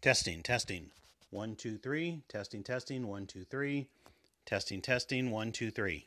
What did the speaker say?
Testing, testing. One, two, three. Testing, testing. One, two, three. Testing, testing. One, two, three.